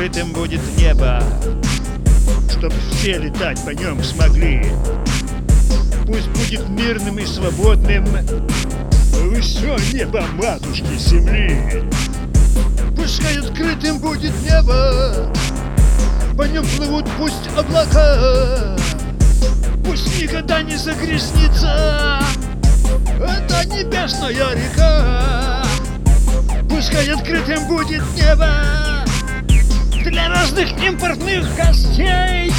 Открытым будет небо, Чтоб все летать по нем смогли. Пусть будет мирным и свободным Все небо матушки земли. Пускай открытым будет небо, По нем плывут пусть облака. Пусть никогда не загрязнится эта небесная река. Пускай открытым будет небо разных импортных гостей.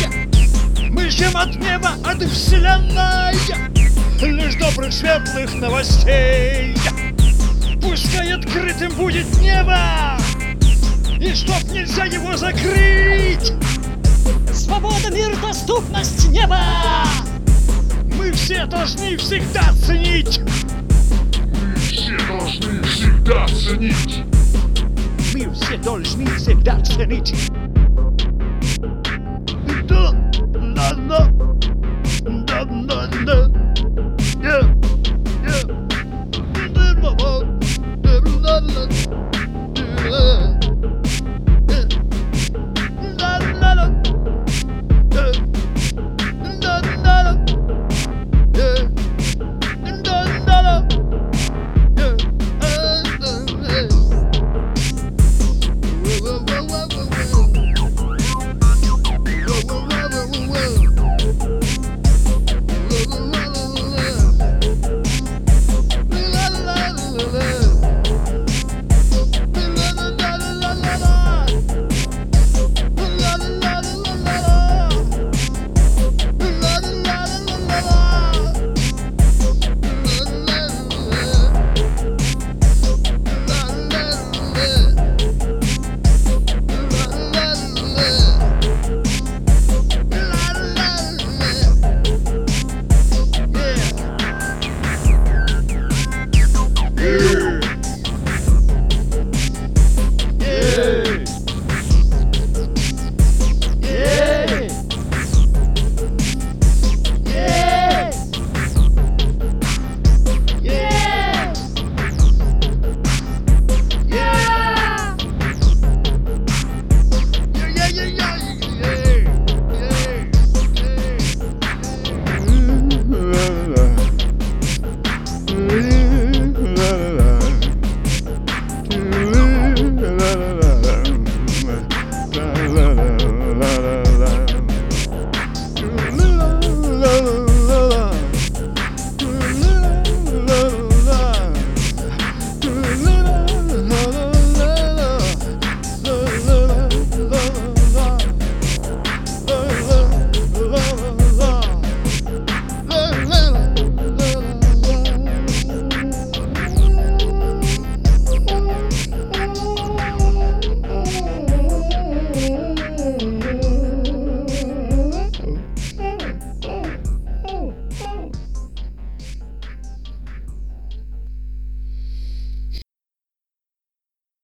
Мы ждем от неба, от вселенной лишь добрых светлых новостей. Пускай открытым будет небо, и чтоб нельзя его закрыть. Свобода, мир, доступность неба! Мы все должны всегда ценить. Все должны всегда ценить. Мы все должны всегда ценить. no, no.